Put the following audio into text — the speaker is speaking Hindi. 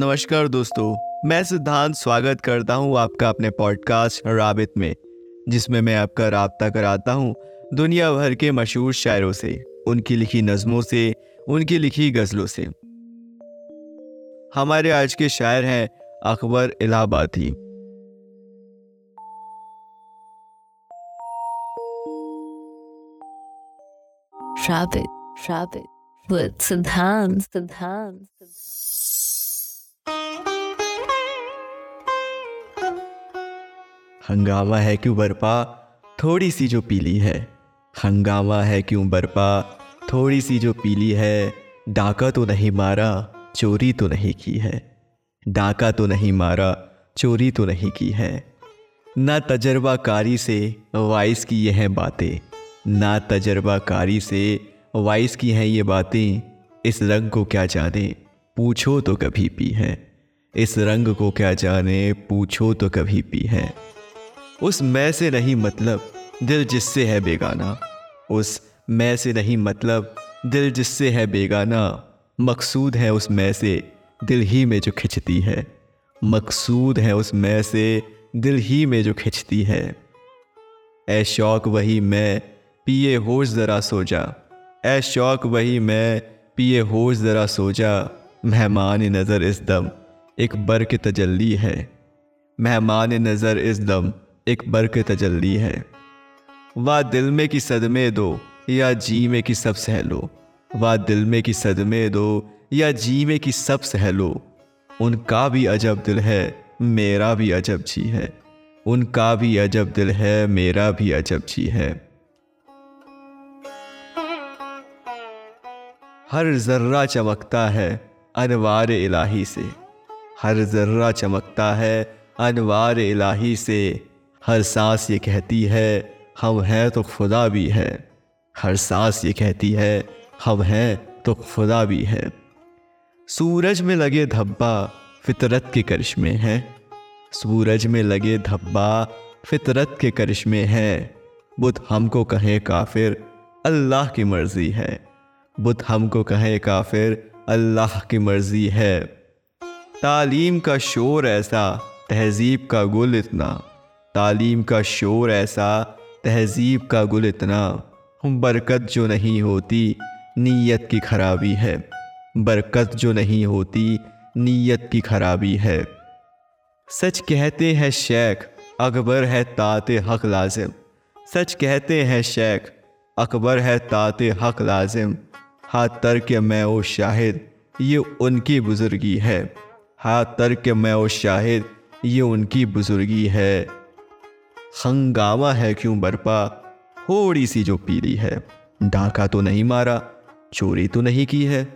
नमस्कार दोस्तों मैं सिद्धांत स्वागत करता हूँ आपका अपने पॉडकास्ट राबित में जिसमें मैं आपका रबता कराता हूँ दुनिया भर के मशहूर शायरों से उनकी लिखी नज़मों से उनकी लिखी गज़लों से। हमारे आज के शायर हैं अकबर इलाहाबादी। Rabbit, rabbit, with Siddhant, हंगामा है क्यों बरपा? थोड़ी सी जो पीली है। हंगामा है क्यों बरपा? थोड़ी सी जो पीली है। डाका तो नहीं मारा, चोरी तो नहीं की है। डाका तो नहीं मारा, चोरी तो नहीं की है। ना तजर्बाकारी से वाइस की यह बातें, ना तजर्बाकारी से वाइस की हैं ये बातें, इस रंग को क्या जाने? पूछो तो कभी पी है। इस रंग को क्या जाने? पूछो तो कभी पी है। उस मैं से नहीं मतलब दिल जिससे है बेगाना। उस मैं से नहीं मतलब दिल जिससे है बेगाना। मकसूद है उस मैं से दिल ही में जो खिंचती है। मकसूद है उस मैं से दिल ही में जो खिंचती है। ए शौक वही मैं, पिए होश ज़रा सो जा ए शौक वही मैं, पिए होश ज़रा सो जा मेहमान नज़र इस दम, एक बर के तजल्ली है। मेहमान नज़र इस दम एक बर के तजल्ली है। वाह दिल में की सदमे दो, या जी में की सब सहलो। वाह दिल में की सदमे दो, या जी में की सब सहलो। उनका भी अजब दिल है, मेरा भी अजब जी है। उनका भी अजब दिल है, मेरा भी अजब जी है। हर जर्रा चमकता है अनवार इलाही से। हर जर्रा चमकता है अनवार इलाही से। हर सांस ये कहती है, हम हैं तो खुदा भी है। हर सांस ये कहती है, हम हैं तो खुदा भी है। सूरज में लगे धब्बा फितरत के करिश्मे हैं। सूरज में लगे धब्बा फितरत के करिश्मे हैं। बुत हमको कहे काफिर, अल्लाह की मर्ज़ी है। बुत हमको कहे काफिर, अल्लाह की मर्ज़ी है। तालीम का शोर ऐसा, तहजीब का गुल इतना। तालीम का शोर ऐसा, तहजीब का गुल इतना। बरकत जो नहीं होती, नीयत की खराबी है। बरकत जो नहीं होती, नीयत की खराबी है। सच कहते हैं शेख, अकबर है ताते हक लाजिम। सच कहते हैं शेख, अकबर है ताते हक लाजिम। हाँ तर्क मैं ओ शाहिद, ये उनकी बुजुर्गी है। हाँ तर्क मैं ओ शाहिद, ये उनकी बुजुर्गी है। हंगामा है क्यों बरपा? थोड़ी सी जो पीली है। डाका तो नहीं मारा, चोरी तो नहीं की है।